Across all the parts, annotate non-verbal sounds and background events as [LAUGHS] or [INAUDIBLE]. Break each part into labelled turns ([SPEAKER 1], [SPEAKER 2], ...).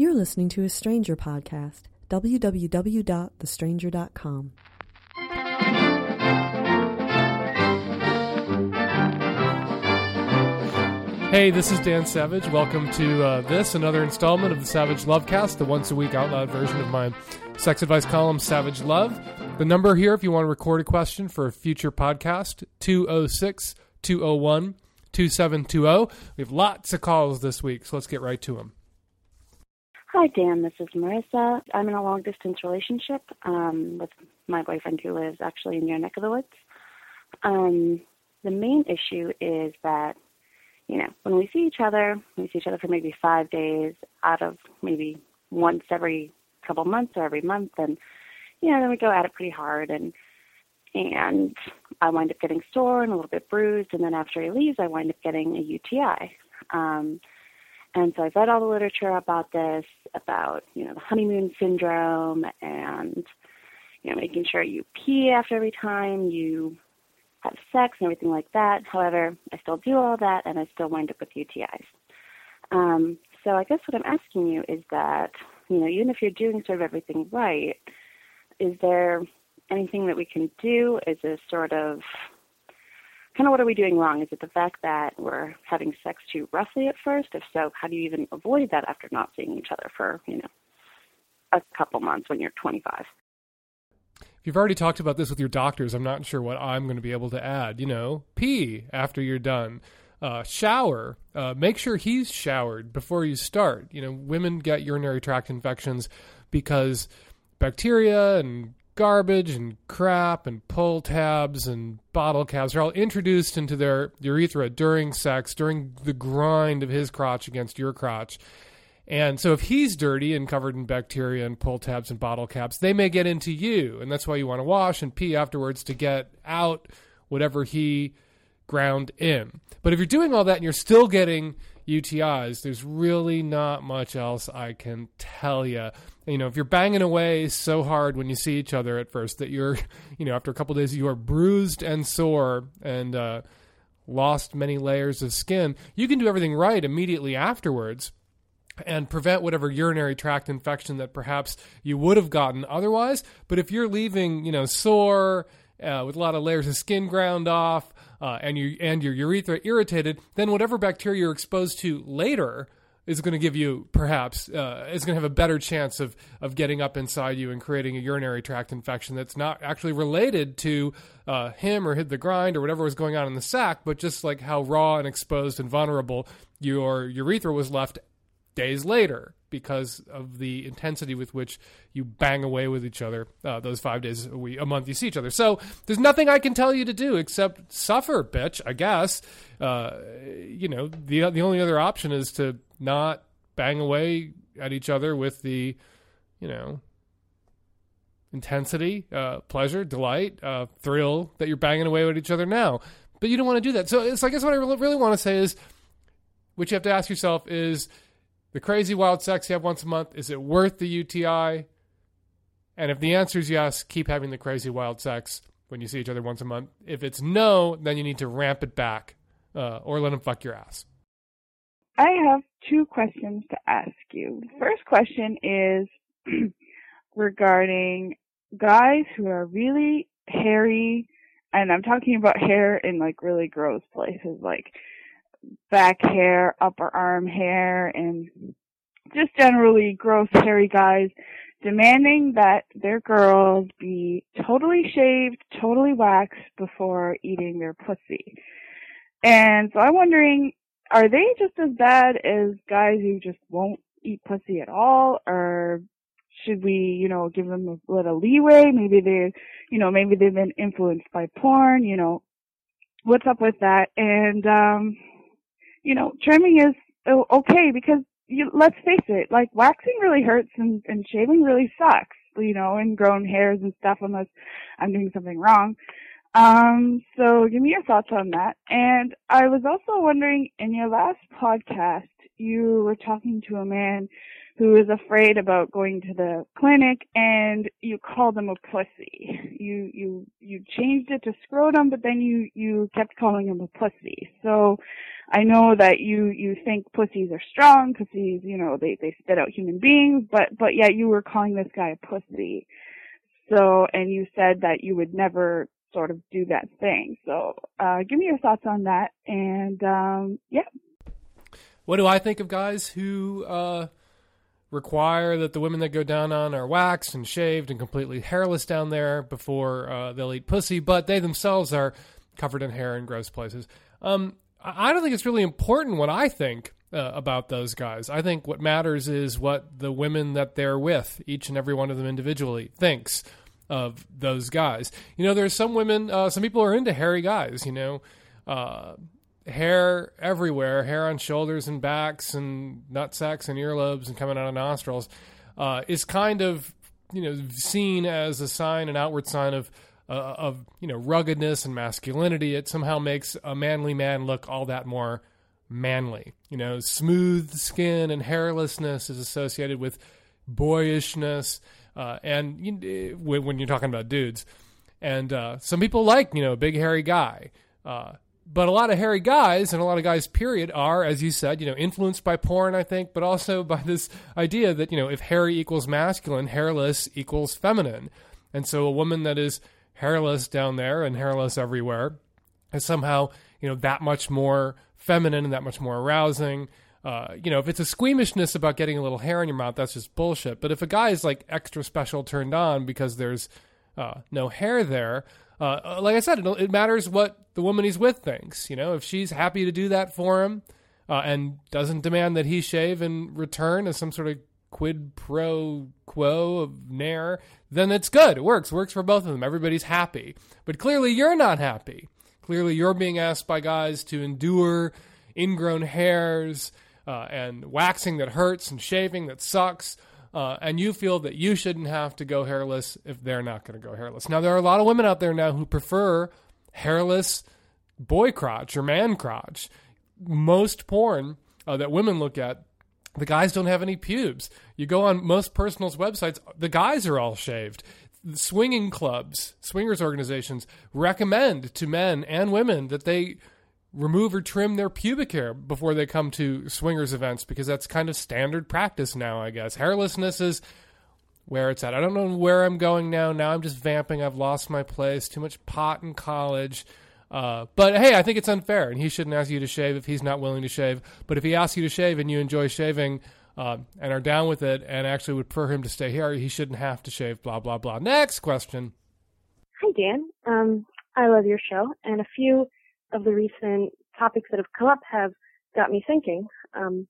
[SPEAKER 1] You're listening to a Stranger podcast. www.thestranger.com.
[SPEAKER 2] Hey, this is Dan Savage. Welcome to uh, this, another installment of the Savage Lovecast, the once a week out loud version of my sex advice column, Savage Love. The number here, if you want to record a question for a future podcast, 206 201 2720. We have lots of calls this week, so let's get right to them.
[SPEAKER 3] Hi, Dan. This is Marissa. I'm in a long distance relationship um, with my boyfriend who lives actually in your neck of the woods. Um, the main issue is that you know, when we see each other, we see each other for maybe five days out of maybe once every couple months or every month, and you know, then we go at it pretty hard, and and I wind up getting sore and a little bit bruised, and then after he leaves, I wind up getting a UTI. Um, and so I've read all the literature about this, about you know the honeymoon syndrome, and you know making sure you pee after every time you have sex and everything like that. However, I still do all that and I still wind up with UTIs. Um, so I guess what I'm asking you is that, you know, even if you're doing sort of everything right, is there anything that we can do? Is this sort of kind of what are we doing wrong? Is it the fact that we're having sex too roughly at first? If so, how do you even avoid that after not seeing each other for, you know, a couple months when you're 25?
[SPEAKER 2] if you've already talked about this with your doctors, I'm not sure what I'm going to be able to add. You know, pee after you're done. Uh, shower. Uh, make sure he's showered before you start. You know, women get urinary tract infections because bacteria and garbage and crap and pull tabs and bottle caps are all introduced into their urethra during sex, during the grind of his crotch against your crotch. And so if he's dirty and covered in bacteria and pull tabs and bottle caps, they may get into you. And that's why you want to wash and pee afterwards to get out whatever he ground in. But if you're doing all that and you're still getting UTIs, there's really not much else I can tell you. You know, if you're banging away so hard when you see each other at first that you're, [LAUGHS] you know, after a couple days you are bruised and sore and uh, lost many layers of skin, you can do everything right immediately afterwards and prevent whatever urinary tract infection that perhaps you would have gotten otherwise. But if you're leaving, you know, sore uh, with a lot of layers of skin ground off, uh, and you and your urethra irritated, then whatever bacteria you're exposed to later is going to give you perhaps uh, is going to have a better chance of of getting up inside you and creating a urinary tract infection that's not actually related to uh, him or hit the grind or whatever was going on in the sack, but just like how raw and exposed and vulnerable your urethra was left days later because of the intensity with which you bang away with each other uh, those five days a week, a month you see each other. So there's nothing I can tell you to do except suffer, bitch. I guess. Uh, you know, the the only other option is to not bang away at each other with the, you know, intensity, uh, pleasure, delight, uh, thrill that you're banging away with each other now. But you don't want to do that. So, so I guess what I really want to say is, what you have to ask yourself is the crazy wild sex you have once a month, is it worth the UTI? And if the answer is yes, keep having the crazy wild sex when you see each other once a month. If it's no, then you need to ramp it back uh, or let him fuck your ass.
[SPEAKER 4] I have two questions to ask you. The first question is [CLEARS THROAT] regarding guys who are really hairy, and I'm talking about hair in like really gross places, like back hair, upper arm hair, and just generally gross hairy guys demanding that their girls be totally shaved, totally waxed before eating their pussy. And so I'm wondering, are they just as bad as guys who just won't eat pussy at all, or should we, you know, give them a little leeway? Maybe they, you know, maybe they've been influenced by porn, you know, what's up with that? And, um, you know, trimming is okay because you, let's face it, like waxing really hurts and, and shaving really sucks, you know, and growing hairs and stuff unless I'm doing something wrong. Um, so give me your thoughts on that. And I was also wondering in your last podcast, you were talking to a man who is afraid about going to the clinic and you called them a pussy. You you you changed it to scrotum but then you you kept calling him a pussy. So I know that you you think pussies are strong, pussies, you know, they they spit out human beings, but but yet you were calling this guy a pussy. So, and you said that you would never sort of do that thing. So, uh, give me your thoughts on that. And um, yeah.
[SPEAKER 2] What do I think of guys who uh, require that the women that go down on are waxed and shaved and completely hairless down there before uh, they'll eat pussy, but they themselves are covered in hair in gross places? Um, I don't think it's really important what I think uh, about those guys. I think what matters is what the women that they're with, each and every one of them individually, thinks of those guys. You know, there's some women, uh, some people are into hairy guys. You know, uh, hair everywhere, hair on shoulders and backs, and nut sacks and earlobes, and coming out of nostrils, uh, is kind of you know seen as a sign, an outward sign of. Uh, of you know ruggedness and masculinity, it somehow makes a manly man look all that more manly. You know, smooth skin and hairlessness is associated with boyishness uh, and you, when, you're talking about dudes, and uh, some people like you know a big hairy guy, uh, but a lot of hairy guys and a lot of guys, period, are as you said, you know, influenced by porn, I think, but also [LAUGHS] by this idea that you know if hairy equals masculine, hairless equals feminine, and so a woman that is hairless down there and hairless everywhere is somehow you know that much more feminine and that much more arousing uh, you know, if it's a squeamishness about getting a little hair in your mouth, that's just bullshit. But if a guy is like extra special turned on because there's uh, no hair there, uh, like I said, it, it, matters what the woman he's with thinks. You know, if she's happy to do that for him uh, and doesn't demand that he shave in return as some sort of quid pro quo of nair, then it's good. It works. Works for both of them. Everybody's happy. But clearly, you're not happy. Clearly, you're being asked by guys to endure ingrown hairs uh, and waxing that hurts and shaving that sucks. Uh, and you feel that you shouldn't have to go hairless if they're not going to go hairless. Now, there are a lot of women out there now who prefer hairless boy crotch or man crotch. Most porn uh, that women look at, the guys don't have any pubes. You go on most personals' websites, the guys are all shaved. Swinging clubs, swingers organizations recommend to men and women that they remove or trim their pubic hair before they come to swingers events because that's kind of standard practice now, I guess. Hairlessness is where it's at. I don't know where I'm going now. Now I'm just vamping. I've lost my place. Too much pot in college. Uh, but hey, I think it's unfair, and he shouldn't ask you to shave if he's not willing to shave. But if he asks you to shave and you enjoy shaving uh, and are down with it, and actually would prefer him to stay here, he shouldn't have to shave. Blah blah blah. Next question.
[SPEAKER 5] Hi Dan. Um, I love your show, and a few of the recent topics that have come up have got me thinking um,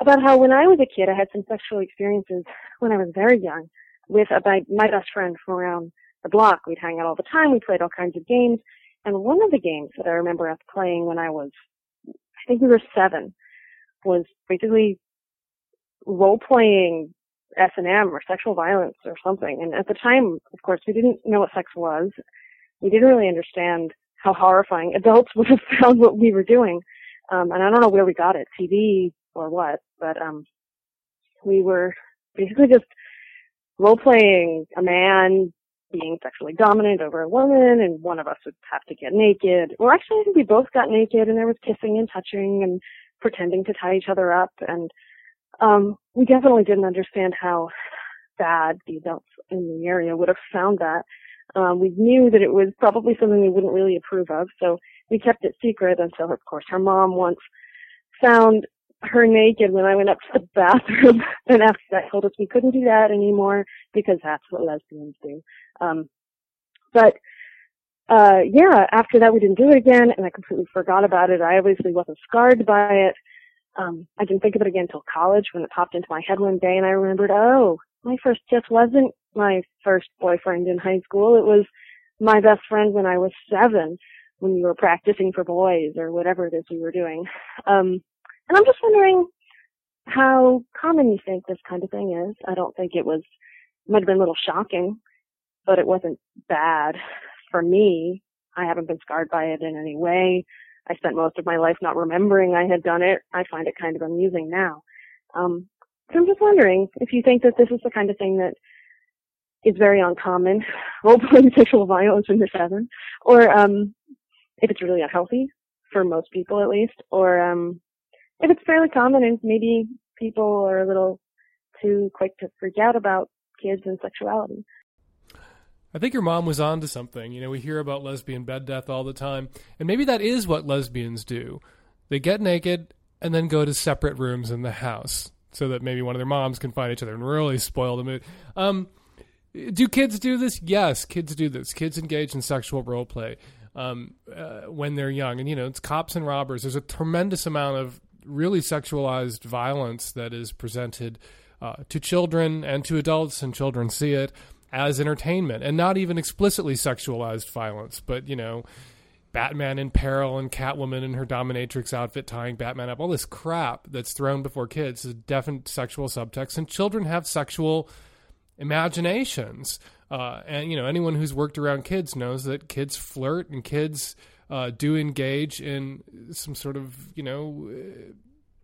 [SPEAKER 5] about how when I was a kid, I had some sexual experiences when I was very young with my, my best friend from around the block. We'd hang out all the time. We played all kinds of games. And one of the games that I remember us playing when I was, I think we were seven, was basically role playing S&M or sexual violence or something. And at the time, of course, we didn't know what sex was. We didn't really understand how horrifying adults [LAUGHS] would have found what we were doing. Um, and I don't know where we got it, TV or what, but um, we were basically just role playing a man being sexually dominant over a woman, and one of us would have to get naked. Or actually, I think we both got naked, and there was kissing and touching and pretending to tie each other up. And um, we definitely didn't understand how bad the adults in the area would have found that. Um, we knew that it was probably something we wouldn't really approve of, so we kept it secret until, of course, her mom once found her naked when I went up to the bathroom, [LAUGHS] and after that told us we couldn't do that anymore because that's what lesbians do. Um, but uh, yeah, after that we didn't do it again, and I completely forgot about it. I obviously wasn't scarred by it. Um, I didn't think of it again until college when it popped into my head one day, and I remembered, oh, my first kiss wasn't my first boyfriend in high school. It was my best friend when I was seven, when we were practicing for boys or whatever it is we were doing. Um, and I'm just wondering how common you think this kind of thing is. I don't think it was, might have been a little shocking, but it wasn't bad for me. I haven't been scarred by it in any way. I spent most of my life not remembering I had done it. I find it kind of amusing now. Um, so I'm just wondering if you think that this is the kind of thing that is very uncommon, [LAUGHS] role playing [LAUGHS] sexual violence in the seven, or um, if it's really unhealthy. for most people at least, or um, if it's fairly common and maybe people are a little too quick to freak out about kids and sexuality.
[SPEAKER 2] I think your mom was on to something. You know, we hear about lesbian bed death all the time, and maybe that is what lesbians do. They get naked and then go to separate rooms in the house so that maybe one of their moms can find each other and really spoil the mood. Um, do kids do this? Yes, kids do this. Kids engage in sexual role play um, uh, when they're young, and you know, it's cops and robbers. There's a tremendous amount of really sexualized violence that is presented uh, to children and to adults, and children see it as entertainment and not even explicitly sexualized violence, but you know, Batman in peril and Catwoman in her dominatrix outfit tying Batman up. All this crap that's thrown before kids is definite sexual subtext, and children have sexual imaginations. Uh, and you know, anyone who's worked around kids knows that kids flirt and kids uh, do engage in some sort of you know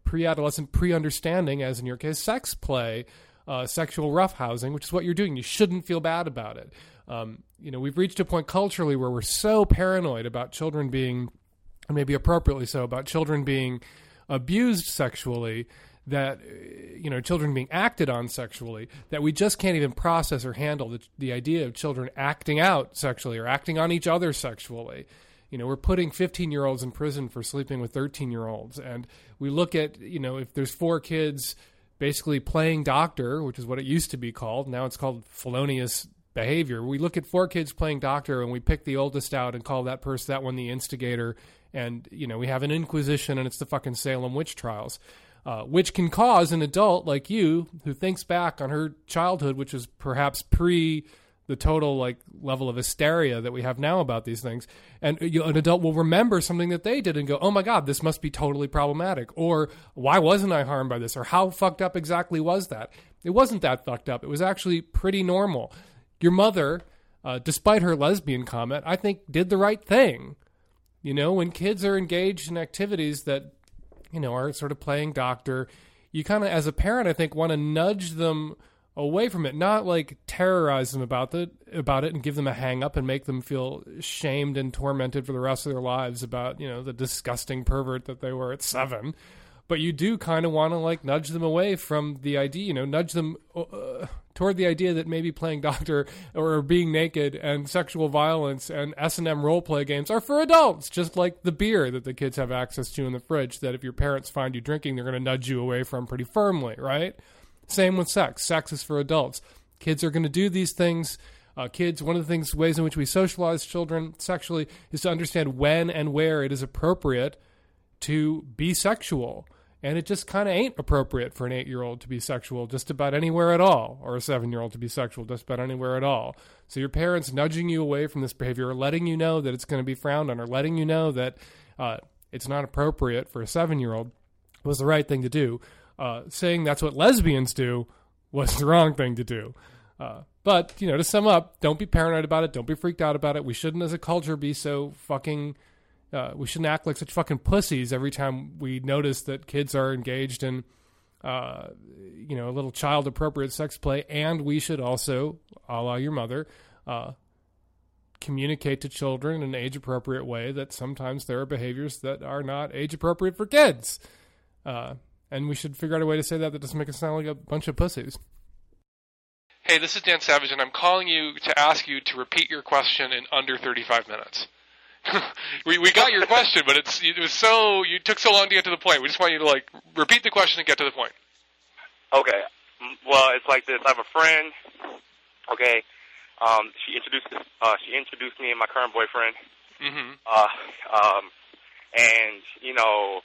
[SPEAKER 2] pre-adolescent pre-understanding, as in your case, sex play uh, sexual roughhousing, which is what you're doing. You shouldn't feel bad about it. Um, you know, we've reached a point culturally where we're so paranoid about children being, and maybe appropriately so, about children being abused sexually that uh, you know children being acted on sexually that we just can't even process or handle the, the idea of children acting out sexually or acting on each other sexually you know we're putting 15 year olds in prison for sleeping with 13 year olds and we look at you know if there's four kids basically playing doctor, which is what it used to be called. Now it's called felonious behavior. We look at four kids playing doctor and we pick the oldest out and call that person that one the instigator. And you know we have an inquisition and it's the fucking Salem witch trials, uh, which can cause an adult like you who thinks back on her childhood, which was perhaps pre the total like level of hysteria that we have now about these things. And you know, an adult will remember something that they did and go oh my god this must be totally problematic. Or why wasn't i harmed by this? Or how fucked up exactly was that? It wasn't that fucked up. It was actually pretty normal. Your mother uh, despite her lesbian comment i think did the right thing. You know when kids are engaged in activities that you know are sort of playing doctor you kind of as a parent i think want to nudge them away from it, not like terrorize them about the about it and give them a hang up and make them feel shamed and tormented for the rest of their lives about, you know, the disgusting pervert that they were at 7. But you do kind of want to like nudge them away from the idea, you know, nudge them uh, toward the idea that maybe playing [LAUGHS] doctor or being naked and sexual violence and S&M role play games are for adults, just like the beer that the kids have access to in the fridge that if your parents find you drinking, they're going to nudge you away from pretty firmly, right? Same with sex. Sex is for adults. Kids are going to do these things. Uh, kids, one of the things, ways in which we socialize children sexually is to understand when and where it is appropriate to be sexual. And it just kind of ain't appropriate for an eight year old to be sexual just about anywhere at all, or a seven year old to be sexual just about anywhere at all. So your parents nudging you away from this behavior, or letting you know that it's going to be frowned on, or letting you know that uh, it's not appropriate for a seven year old was the right thing to do uh, saying that's what lesbians do was the wrong thing to do. Uh, but you know, to sum up, don't be paranoid about it. Don't be freaked out about it. We shouldn't, as a culture, be so fucking. Uh, we shouldn't act like such fucking pussies every time we notice that kids are engaged in, uh, you know, a little child-appropriate sex play. And we should also, a la your mother, uh, communicate to children in an age-appropriate way that sometimes there are behaviors that are not age-appropriate for kids. Uh, and we should figure out a way to say that that doesn't make us sound like a bunch of pussies. Hey, this is Dan Savage, and I'm calling you to ask you to repeat your question in under 35 minutes. We we got your question, but it's it was so you took so long to get to the point. We just want you to like repeat the question and get to the point.
[SPEAKER 6] Okay. Well, it's like this. I have a friend. Okay. Um, she introduced uh, she introduced me and my current boyfriend.
[SPEAKER 2] Mm-hmm.
[SPEAKER 6] Uh, um, and you know,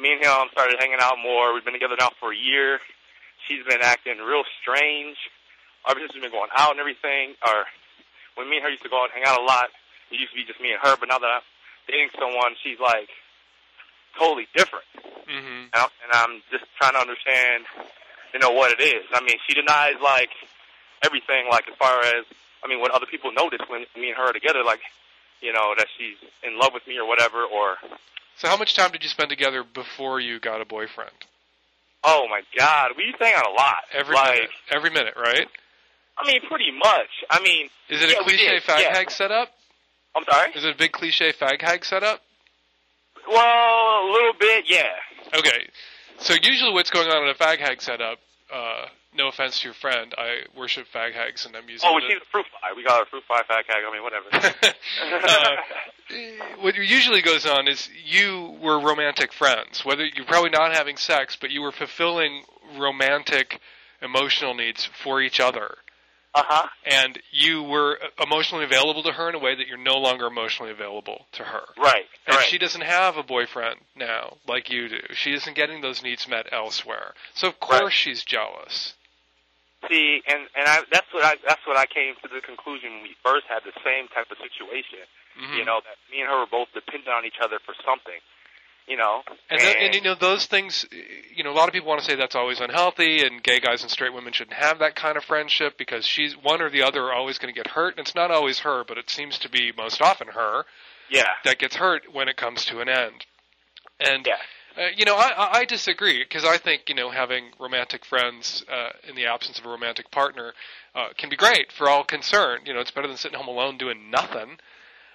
[SPEAKER 6] me and him started hanging out more. We've been together now for a year. She's been acting real strange. Ever since we've been going out and everything, or when me and her used to go out and hang out a lot, it used to be just me and her. But now that I'm dating someone, she's like totally different.
[SPEAKER 2] Mm-hmm.
[SPEAKER 6] And, I'm, and I'm just trying to understand, you know, what it is. I mean, she denies like everything, like as far as I mean, what other people notice when me and her are together, like you know, that she's in love with me or whatever, or
[SPEAKER 2] so how much time did you spend together before you got a boyfriend?
[SPEAKER 6] Oh my God, we used to hang out a lot.
[SPEAKER 2] Every
[SPEAKER 6] like,
[SPEAKER 2] minute, every minute, right?
[SPEAKER 6] I mean, pretty much. I mean,
[SPEAKER 2] is it
[SPEAKER 6] yeah,
[SPEAKER 2] a cliche fag
[SPEAKER 6] yeah.
[SPEAKER 2] hag setup?
[SPEAKER 6] I'm sorry.
[SPEAKER 2] Is it a big cliche fag hag setup?
[SPEAKER 6] Well, a little bit, yeah.
[SPEAKER 7] Okay. So usually what's going on in a fag hag setup, uh, no offense to your friend, I worship fag hags and I'm using
[SPEAKER 6] Oh, we see the fruit fly. We got our fruit fly fag hag. I mean, whatever. [LAUGHS]
[SPEAKER 7] uh, what usually goes on is you were romantic friends. Whether you're probably not having sex, but you were fulfilling romantic emotional needs for each other.
[SPEAKER 6] Uh huh.
[SPEAKER 7] And you were emotionally available to her in a way that you're no longer emotionally available to her.
[SPEAKER 6] Right.
[SPEAKER 7] And
[SPEAKER 6] right.
[SPEAKER 7] she doesn't have a boyfriend now like you do. She isn't getting those needs met elsewhere. So of course
[SPEAKER 6] Right.
[SPEAKER 7] she's jealous.
[SPEAKER 6] See, and and I that's what I that's what I came to the conclusion when we first had the same type of situation.
[SPEAKER 7] Mhm.
[SPEAKER 6] You know that me and her were both dependent on each other for something. You know,
[SPEAKER 7] And, th- and you know those things. You know, a lot of people want to say that's always unhealthy, and gay guys and straight women shouldn't have that kind of friendship because she's one or the other are always going to get hurt. And it's not always her, but it seems to be most often her
[SPEAKER 6] yeah,
[SPEAKER 7] that gets hurt when it comes to an end. And
[SPEAKER 6] yeah,
[SPEAKER 7] uh, you know, I, I- disagree because I think you know having romantic friends uh, in the absence of a romantic partner uh, can be great for all concerned. You know, it's better than sitting home alone doing nothing.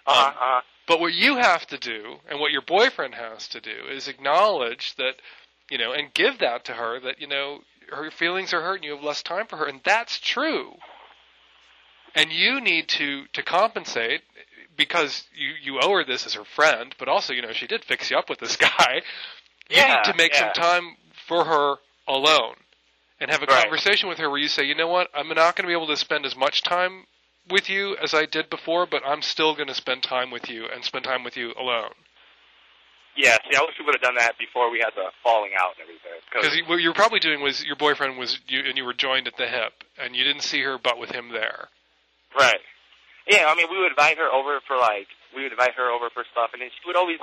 [SPEAKER 6] uh huh, uh
[SPEAKER 7] But what you have to do, and what your boyfriend has to do, is acknowledge that, you know, and give that to her that, you know, her feelings are hurt and you have less time for her, and that's true. And you need to to compensate because you you owe her this as her friend, but also, you know, she did fix you up with this [LAUGHS] guy. You
[SPEAKER 6] Yeah,
[SPEAKER 7] need to make
[SPEAKER 6] yeah.
[SPEAKER 7] some time for her alone and have a
[SPEAKER 6] Right.
[SPEAKER 7] conversation with her where you say, you know what, I'm not going to be able to spend as much time with you as I did before, but I'm still going to spend time with you and spend time with you alone.
[SPEAKER 6] yeah. See, I wish we would have done that before we had the falling out and everything.
[SPEAKER 7] Because what you were probably doing was your boyfriend was you, and you were joined at the hip, and you didn't see her but with him there.
[SPEAKER 6] Right. Yeah, I mean, we would invite her over for like, we would invite her over for stuff, and then she would always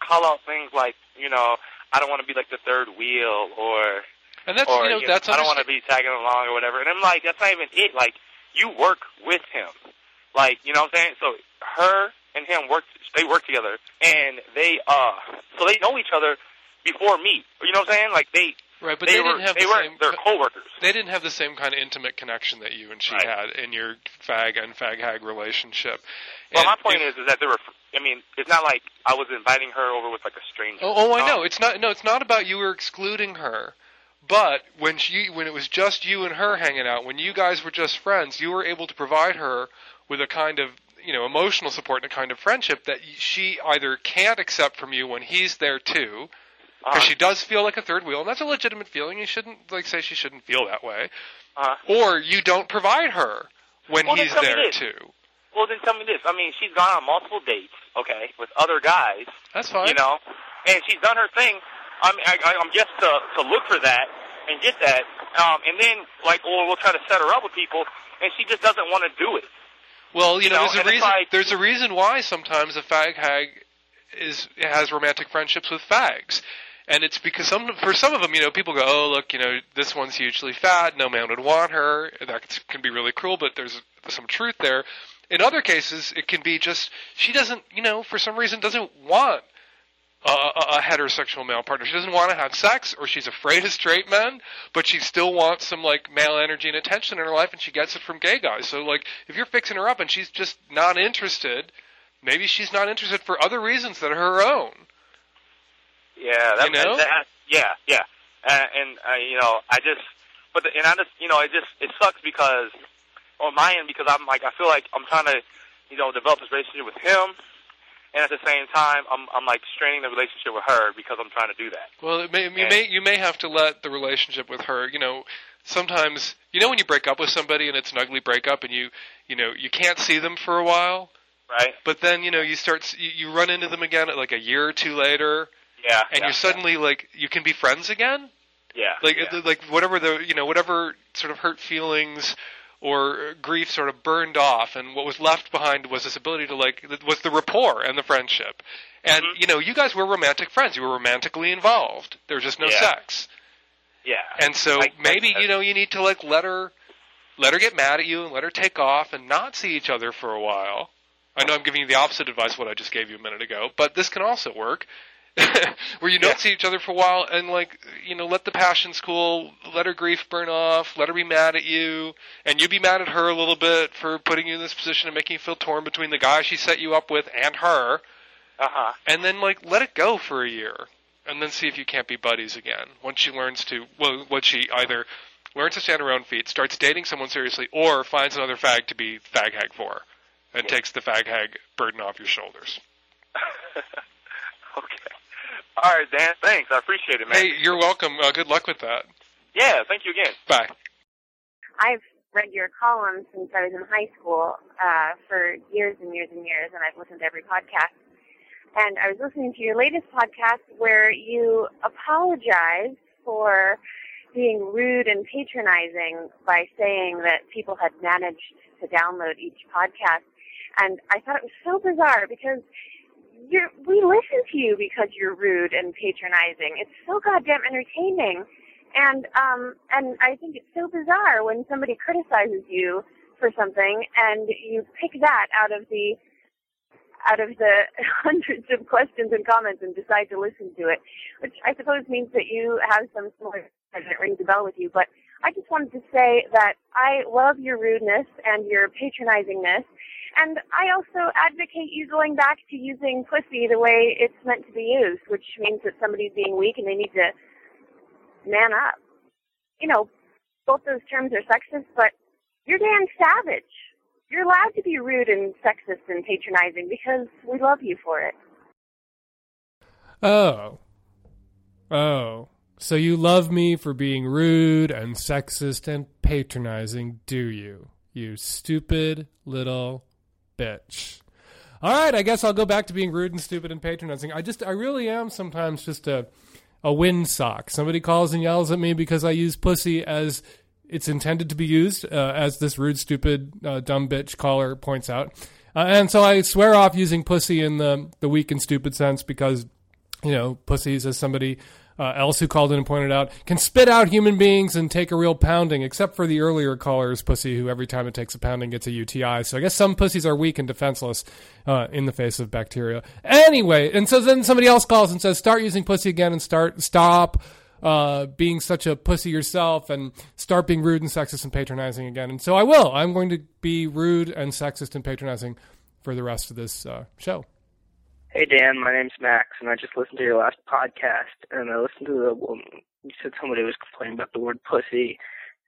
[SPEAKER 6] call out things like, you know, I don't want to be like the third wheel, or,
[SPEAKER 7] And that's
[SPEAKER 6] or
[SPEAKER 7] you know
[SPEAKER 6] you
[SPEAKER 7] that's
[SPEAKER 6] I don't want to be tagging along or whatever. And I'm like, that's not even it. Like, you work with him, like, you know what I'm saying? So her and him work, they work together, and they, uh, so they know each other before me. You know what I'm saying? Like they,
[SPEAKER 7] right, but
[SPEAKER 6] they,
[SPEAKER 7] they,
[SPEAKER 6] were,
[SPEAKER 7] didn't have
[SPEAKER 6] they
[SPEAKER 7] the
[SPEAKER 6] were,
[SPEAKER 7] same.
[SPEAKER 6] they're coworkers.
[SPEAKER 7] They didn't have the same kind of intimate connection that you and she
[SPEAKER 6] Right.
[SPEAKER 7] had in your fag and fag hag relationship.
[SPEAKER 6] Well,
[SPEAKER 7] And
[SPEAKER 6] my point
[SPEAKER 7] if-
[SPEAKER 6] is, is that there were. I mean, it's not like I was inviting her over with like a stranger.
[SPEAKER 7] Oh, oh, I know. It's not. No, it's not about you were excluding her. But when she, when it was just you and her hanging out, when you guys were just friends, you were able to provide her with a kind of, you know, emotional support and a kind of friendship that she either can't accept from you when he's there too, because
[SPEAKER 6] uh-huh,
[SPEAKER 7] she does feel like a third wheel, and that's a legitimate feeling. You shouldn't like say she shouldn't feel that way,
[SPEAKER 6] uh-huh.
[SPEAKER 7] or you don't provide her when
[SPEAKER 6] Well,
[SPEAKER 7] he's there too.
[SPEAKER 6] Well, then tell me this. I mean, she's gone on multiple dates, okay, with other guys,
[SPEAKER 7] That's fine.
[SPEAKER 6] you know, and she's done her thing. I mean, I, I, I'm just to to look for that and get that, um, and then like, or we'll try to set her up with people, and she just doesn't want to do it.
[SPEAKER 7] Well, you,
[SPEAKER 6] You
[SPEAKER 7] know,
[SPEAKER 6] know,
[SPEAKER 7] there's a reason.
[SPEAKER 6] like-
[SPEAKER 7] there's a reason why sometimes a fag hag is has romantic friendships with fags, and it's because some for some of them, you know, people go, oh look, you know, this one's hugely fat, no man would want her. That can be really cruel, but there's some truth there. In other cases, it can be just she doesn't, you know, for some reason doesn't want a, a, a heterosexual male partner. She doesn't want to have sex, or she's afraid of straight men, but she still wants some like male energy and attention in her life, and she gets it from gay guys. So like, if you're fixing her up and she's just not interested, maybe she's not interested for other reasons that are her own.
[SPEAKER 6] Yeah, that,
[SPEAKER 7] You know?
[SPEAKER 6] that yeah, yeah, uh, and uh, you know, I just, but the, and I just, you know, it just it sucks because on my end because I'm like I feel like I'm trying to, you know, develop this relationship with him, and at the same time I'm I'm like straining the relationship with her because I'm trying to do that.
[SPEAKER 7] Well, it may, you
[SPEAKER 6] Yeah.
[SPEAKER 7] may you may have to let the relationship with her. You know, sometimes you know when you break up with somebody and it's an ugly breakup, and you you know you can't see them for a while,
[SPEAKER 6] Right?
[SPEAKER 7] but then you know you start you, you run into them again like a year or two later,
[SPEAKER 6] Yeah.
[SPEAKER 7] and
[SPEAKER 6] yeah,
[SPEAKER 7] you're suddenly like you can be friends again.
[SPEAKER 6] yeah,
[SPEAKER 7] like
[SPEAKER 6] yeah.
[SPEAKER 7] like whatever the you know whatever sort of hurt feelings or grief sort of burned off and what was left behind was this ability to like was the rapport and the friendship. And
[SPEAKER 6] Mhm.
[SPEAKER 7] you know you guys were romantic friends. You were romantically involved. There was just no
[SPEAKER 6] Yeah.
[SPEAKER 7] sex.
[SPEAKER 6] Yeah.
[SPEAKER 7] and so
[SPEAKER 6] I-
[SPEAKER 7] maybe
[SPEAKER 6] I-
[SPEAKER 7] you know you need to like let her let her get mad at you and let her take off and not see each other for a while. I know i'm giving you the opposite advice what i just gave you a minute ago but this can also work [LAUGHS] where you don't
[SPEAKER 6] Yeah.
[SPEAKER 7] see each other for a while and like you know let the passions cool let her grief burn off let her be mad at you and you be mad at her a little bit for putting you in this position and making you feel torn between the guy she set you up with and her
[SPEAKER 6] Uh huh.
[SPEAKER 7] and then like let it go for a year, and then see if you can't be buddies again. Once she learns to, well, once she either learns to stand on her own feet, starts dating someone seriously, or finds another fag to be fag hag for, and takes the fag hag burden off your shoulders. [LAUGHS]
[SPEAKER 6] okay. All right, Dan. Thanks. I appreciate it, man.
[SPEAKER 7] Hey, you're welcome. Uh, good luck with that.
[SPEAKER 6] Yeah. Thank you again.
[SPEAKER 7] Bye.
[SPEAKER 8] I've read your column since I was in high school uh, for years and years and years, and I've listened to every podcast. And I was listening to your latest podcast where you apologized for being rude and patronizing by saying that people had managed to download each podcast. And I thought it was so bizarre because you're, we listen to you because you're rude and patronizing. It's so goddamn entertaining. And um and I think it's so bizarre when somebody criticizes you for something and you pick that out of the out of the [LAUGHS] hundreds of questions and comments and decide to listen to it, which I suppose means that you have some sort that rings a bell with you. But I just wanted to say that I love your rudeness and your patronizingness, and I also advocate you going back to using pussy the way it's meant to be used, which means that somebody's being weak and they need to man up. You know, both those terms are sexist, but you're Dan Savage. You're allowed to be rude and sexist and patronizing because we love you for it.
[SPEAKER 2] Oh. Oh. So you love me for being rude and sexist and patronizing, do you? You stupid little bitch. All right, I guess I'll go back to being rude and stupid and patronizing. I just, I really am sometimes just a, a windsock. Somebody calls and yells at me because I use pussy as it's intended to be used, uh, as this rude, stupid, uh, dumb bitch caller points out. Uh, and so I swear off using pussy in the, the weak and stupid sense because, you know, pussies, as somebody uh, else who called in and pointed out, can spit out human beings and take a real pounding, except for the earlier caller's pussy, who every time it takes a pounding gets a UTI. So I guess some pussies are weak and defenseless uh, in the face of bacteria. Anyway, and so then somebody else calls and says, start using pussy again and start, stop uh, being such a pussy yourself and start being rude and sexist and patronizing again. And so I will. I'm going to be rude and sexist and patronizing for the rest of this uh, show.
[SPEAKER 9] Hey Dan, my name's Max, and I just listened to your last podcast, and I listened to the one you said somebody was complaining about the word pussy,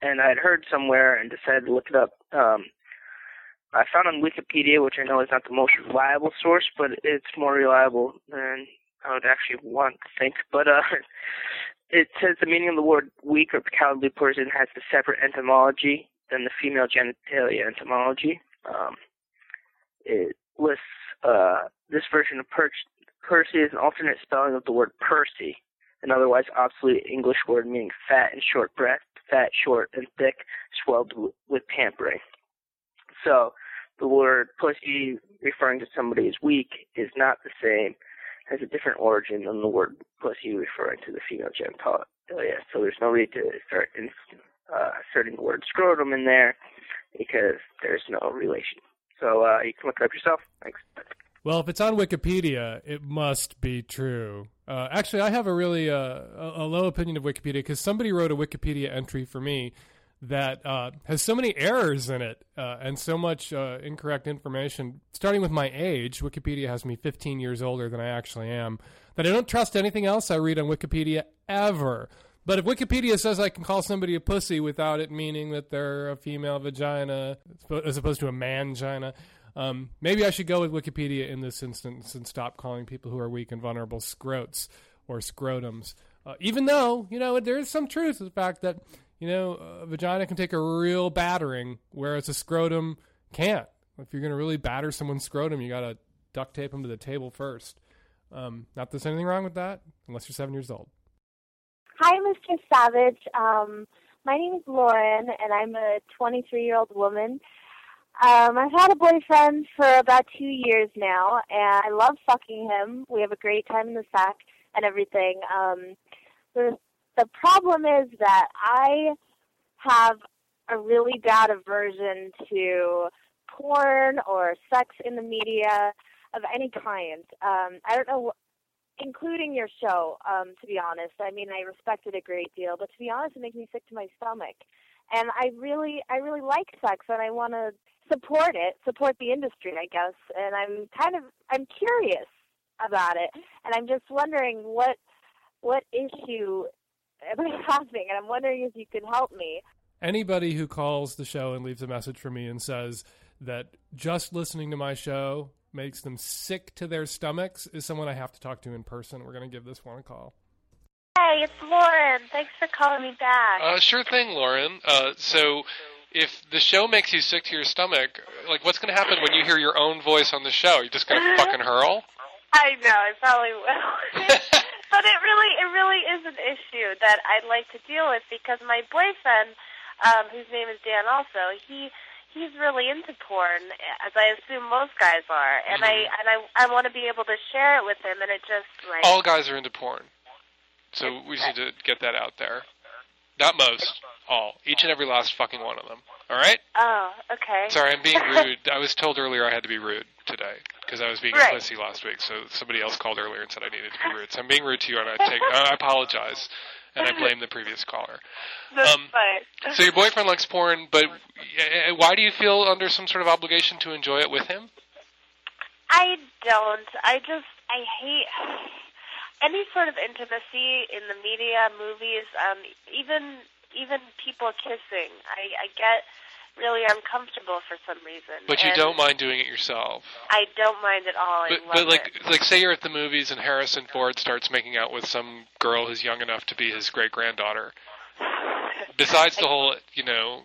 [SPEAKER 9] and I had heard somewhere and decided to look it up. Um, I found on Wikipedia, which I know is not the most reliable source, but it's more reliable than I would actually want to think. But uh, [LAUGHS] it says the meaning of the word weak or cowardly person has a separate etymology than the female genitalia etymology. Um, it lists uh, this version of per- pursy is an alternate spelling of the word pursy, an otherwise obsolete English word meaning fat and short breath, fat, short, and thick, swelled w- with pampering. So, the word pussy referring to somebody as weak is not the same, has a different origin than the word pussy referring to the female genitalia. So there's no need to start in, uh, inserting the word scrotum in there because there's no relation. So uh, you can look it up yourself. Thanks.
[SPEAKER 2] Well, if it's on Wikipedia, it must be true. Uh, actually, I have a really uh, a low opinion of Wikipedia because somebody wrote a Wikipedia entry for me that uh, has so many errors in it uh, and so much uh, incorrect information. Starting with my age, Wikipedia has me 15 years older than I actually am. That I don't trust anything else I read on Wikipedia ever. But if Wikipedia says I can call somebody a pussy without it meaning that they're a female vagina as opposed to a man vagina, um, maybe I should go with Wikipedia in this instance and stop calling people who are weak and vulnerable scrotes or scrotums. Uh, even though, you know, there is some truth to the fact that, you know, a vagina can take a real battering, whereas a scrotum can't. If you're going to really batter someone's scrotum, you got to duct tape them to the table first. Um, not that there's anything wrong with that, unless you're seven years old.
[SPEAKER 10] Hi, Mr. Savage. Um, my name is Lauren, and I'm a 23 year old woman. Um, I've had a boyfriend for about two years now, and I love fucking him. We have a great time in the sack and everything. Um, the the problem is that I have a really bad aversion to porn or sex in the media of any kind. Um, I don't know including your show, um, to be honest. I mean, I respect it a great deal, but to be honest, it makes me sick to my stomach. And I really, I really like sex, and I want to support it, support the industry, I guess. And I'm kind of, I'm curious about it, and I'm just wondering what what issue am I [LAUGHS] having, and I'm wondering if you can help me.
[SPEAKER 2] Anybody who calls the show and leaves a message for me and says that just listening to my show makes them sick to their stomachs is someone I have to talk to in person. We're going to give this one a call.
[SPEAKER 10] Hey, it's Lauren. Thanks for calling me back.
[SPEAKER 7] Uh, sure thing, Lauren. Uh, so, if the show makes you sick to your stomach, like, what's going to happen when you hear your own voice on the show? You're just going [LAUGHS] to fucking hurl?
[SPEAKER 10] I know, I probably will. [LAUGHS] but it really, it really is an issue that I'd like to deal with because my boyfriend, um, whose name is Dan, also he he's really into porn, as I assume most guys are, and I mm-hmm. and I I want to be able to share it with him, and it just like
[SPEAKER 7] All guys are into porn. So we just need to get that out there. Not most, all. Each and every last fucking one of them. All right?
[SPEAKER 10] oh, okay.
[SPEAKER 7] Sorry, I'm being [LAUGHS] rude. I was told earlier I had to be rude today because I was being
[SPEAKER 10] Right.
[SPEAKER 7] a pussy last week. So somebody else called earlier and said I needed to be rude. So I'm being rude to you, and I take I apologize, and I blame the previous caller. [LAUGHS] Um. So your boyfriend likes porn, but uh, why do you feel under some sort of obligation to enjoy it with him?
[SPEAKER 10] I don't. I just I hate any sort of intimacy in the media, movies, um, even even people kissing. I I get really uncomfortable for some reason.
[SPEAKER 7] But you
[SPEAKER 10] and
[SPEAKER 7] don't mind doing it yourself.
[SPEAKER 10] I don't mind at all. I
[SPEAKER 7] But, but like
[SPEAKER 10] it.
[SPEAKER 7] like say you're at the movies and Harrison Ford starts making out with some girl who's young enough to be his great granddaughter. [LAUGHS] Besides the whole, you know,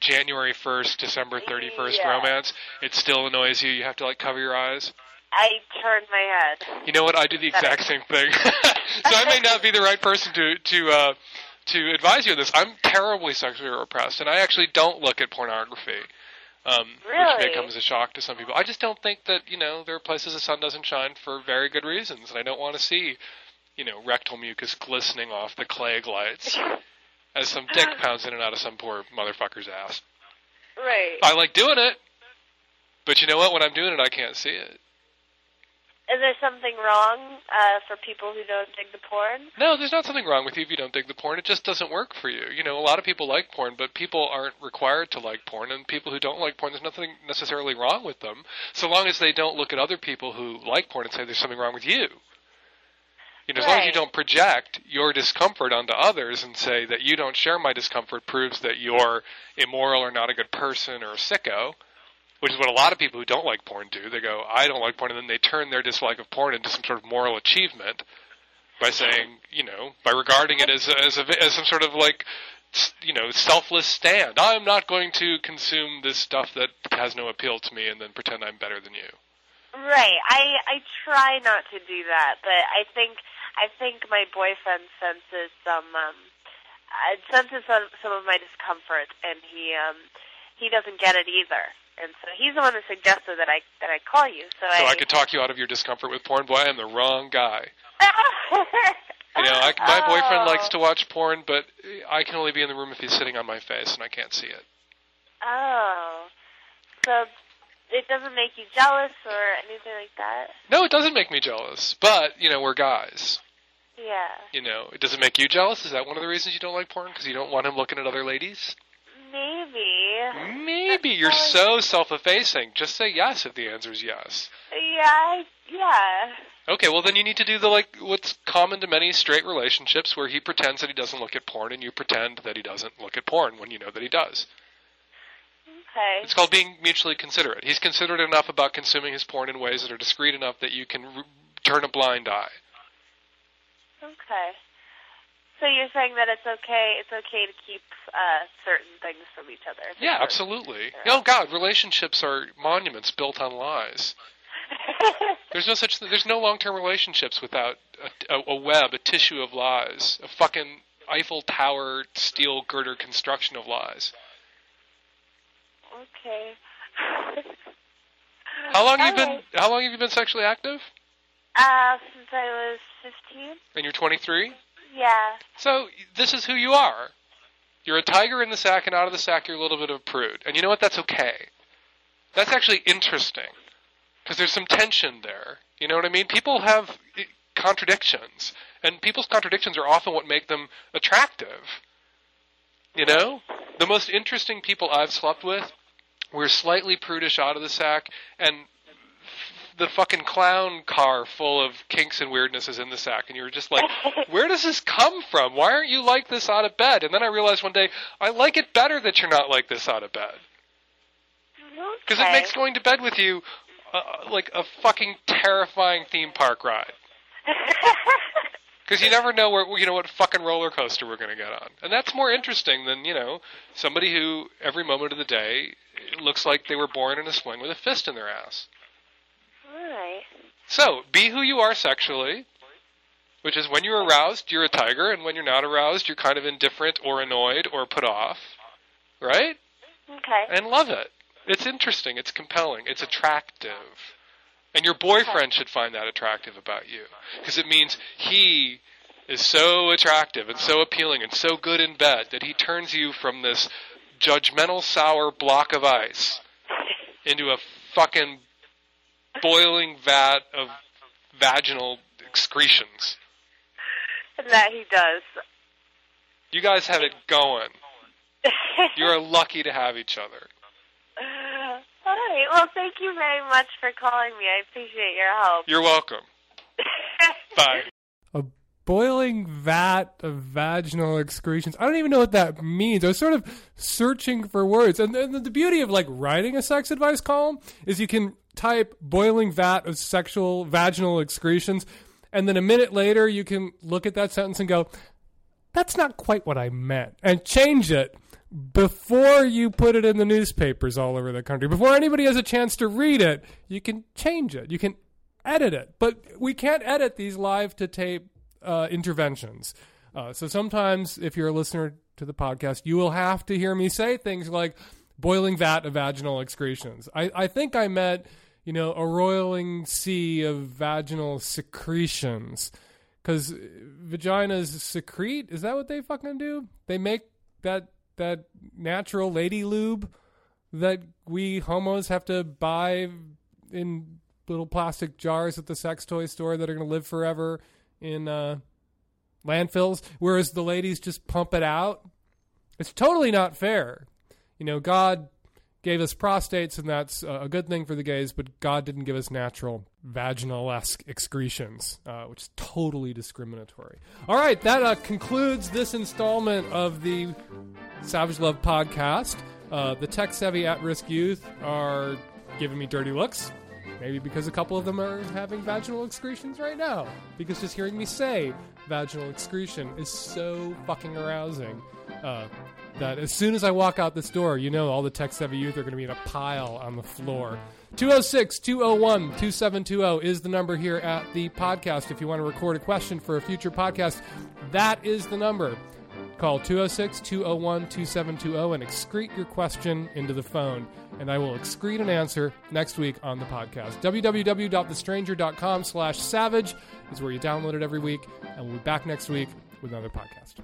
[SPEAKER 7] January 1st, December 31st
[SPEAKER 10] Yeah.
[SPEAKER 7] romance, it still annoys you. You have to like cover your eyes.
[SPEAKER 10] I turn my head.
[SPEAKER 7] You know what? I do the exact same thing. [LAUGHS] so I may not be the right person to to uh, to advise you on this. I'm terribly sexually repressed, and I actually don't look at pornography. Um, Which may come as a shock to some people. I just don't think that you know there are places the sun doesn't shine for very good reasons, and I don't want to see you know rectal mucus glistening off the Klieg lights as some dick pounds in and out of some poor motherfucker's ass.
[SPEAKER 10] Right.
[SPEAKER 7] I like doing it, but you know what? When I'm doing it, I can't see it.
[SPEAKER 10] Is there something wrong uh, for people who don't dig the porn?
[SPEAKER 7] No, there's not something wrong with you if you don't dig the porn. It just doesn't work for you. You know, a lot of people like porn, but people aren't required to like porn. And people who don't like porn, there's nothing necessarily wrong with them, so long as they don't look at other people who like porn and say there's something wrong with you. You know, as long as you don't project your discomfort onto others and say that you don't share my discomfort proves that you're immoral or not a good person or a sicko, which is what a lot of people who don't like porn do. They go, I don't like porn, and then they turn their dislike of porn into some sort of moral achievement by saying, you know, by regarding it as a, as a, as some sort of like, you know, selfless stand. I'm not going to consume this stuff that has no appeal to me, and then pretend I'm better than you.
[SPEAKER 10] Right. I I try not to do that, but I think I think my boyfriend senses some um uh, senses some some of my discomfort, and he um he doesn't get it either. And so he's the one that suggested that I that I call you. So,
[SPEAKER 7] So I could talk you out of your discomfort with porn. Boy, I am the wrong guy. [LAUGHS] You know, I, my boyfriend oh. likes to watch porn, but I can only be in the room if he's sitting on my face, and I can't see it.
[SPEAKER 10] Oh, so it doesn't make you jealous or anything like that?
[SPEAKER 7] No, it doesn't make me jealous, but you know, we're guys.
[SPEAKER 10] Yeah,
[SPEAKER 7] You know, it does it make you jealous? Is that one of the reasons you don't like porn? Because you don't want him looking at other ladies?
[SPEAKER 10] Maybe.
[SPEAKER 7] Maybe you're so self-effacing. Just say yes if the answer is yes.
[SPEAKER 10] Yeah, yeah.
[SPEAKER 7] Okay, well then you need to do the like what's common to many straight relationships where he pretends that he doesn't look at porn and you pretend that he doesn't look at porn when you know that he does.
[SPEAKER 10] Okay.
[SPEAKER 7] It's called being mutually considerate. He's considerate enough about consuming his porn in ways that are discreet enough that you can r- turn a blind eye.
[SPEAKER 10] Okay. So you're saying that it's okay. It's okay to keep uh, certain things from each other.
[SPEAKER 7] Yeah, absolutely. Oh God, relationships are monuments built on lies. [LAUGHS] There's no such. There's no long-term relationships without a, a, a web, a tissue of lies, a fucking Eiffel Tower steel girder construction of lies.
[SPEAKER 10] Okay. [LAUGHS]
[SPEAKER 7] How long have you been? How long have you been sexually active?
[SPEAKER 10] Uh, since I was 15.
[SPEAKER 7] And you're 23.
[SPEAKER 10] Yeah.
[SPEAKER 7] So this is who you are. You're a tiger in the sack, and out of the sack, you're a little bit of a prude. And you know what? That's okay. That's actually interesting because there's some tension there. You know what I mean? People have eh, contradictions, and people's contradictions are often what make them attractive. You know, the most interesting people I've slept with were slightly prudish out of the sack and the fucking clown car full of kinks and weirdnesses in the sack, and you were just like, [LAUGHS] "Where does this come from? Why aren't you like this out of bed?" And then I realized one day, I like it better that you're not like this out of bed because it makes going to bed with you uh, like a fucking terrifying theme park ride. [LAUGHS] Because you never know where you know what fucking roller coaster we're going to get on, and that's more interesting than you know somebody who every moment of the day looks like they were born in a swing with a fist in their ass.
[SPEAKER 8] Right.
[SPEAKER 7] So be who you are sexually, which is when you're aroused, you're a tiger, and when you're not aroused, you're kind of indifferent or annoyed or put off, right?
[SPEAKER 8] Okay.
[SPEAKER 7] And love it. It's interesting. It's compelling. It's attractive. And your boyfriend should find that attractive about you. Because it means he is so attractive and so appealing and so good in bed that he turns you from this judgmental, sour block of ice into a fucking boiling vat of vaginal excretions.
[SPEAKER 8] And That he does.
[SPEAKER 7] You guys have it going. [LAUGHS] You're lucky to have each other.
[SPEAKER 8] All right. Well, thank you very much for calling me. I appreciate your help.
[SPEAKER 7] You're welcome. [LAUGHS] Bye.
[SPEAKER 2] A boiling vat of vaginal excretions. I don't even know what that means. I was sort of searching for words. And, and the beauty of like writing a sex advice column is you can type boiling vat of sexual vaginal excretions. And then a minute later, you can look at that sentence and go, that's not quite what I meant, and change it before you put it in the newspapers all over the country. Before anybody has a chance to read it, you can change it. You can edit it. But we can't edit these live to tape uh, interventions. Uh, so sometimes, if you're a listener to the podcast, you will have to hear me say things like boiling vat of vaginal excretions. I, I think I meant, you know, a roiling sea of vaginal secretions. Because vaginas secrete. Is that what they fucking do? They make that that natural lady lube that we homos have to buy in little plastic jars at the sex toy store that are going to live forever in uh, landfills, whereas the ladies just pump it out. It's totally not fair. You know, God gave us prostates, and that's uh, a good thing for the gays, but God didn't give us natural vaginal esque excretions, uh, which is totally discriminatory. All right, that uh, concludes this installment of the Savage Love podcast. Uh, the tech savvy at risk youth are giving me dirty looks. Maybe because a couple of them are having vaginal excretions right now. Because just hearing me say vaginal excretion is so fucking arousing uh, that as soon as I walk out this door, you know all the tech savvy youth are going to be in a pile on the floor. 206 201 2720 is the number here at the podcast. If you want to record a question for a future podcast, that is the number. Call 206 201 2720 and excrete your question into the phone, and I will excrete an answer next week on the podcast. www.thestranger.com slash savage is where you download it every week, and we'll be back next week with another podcast.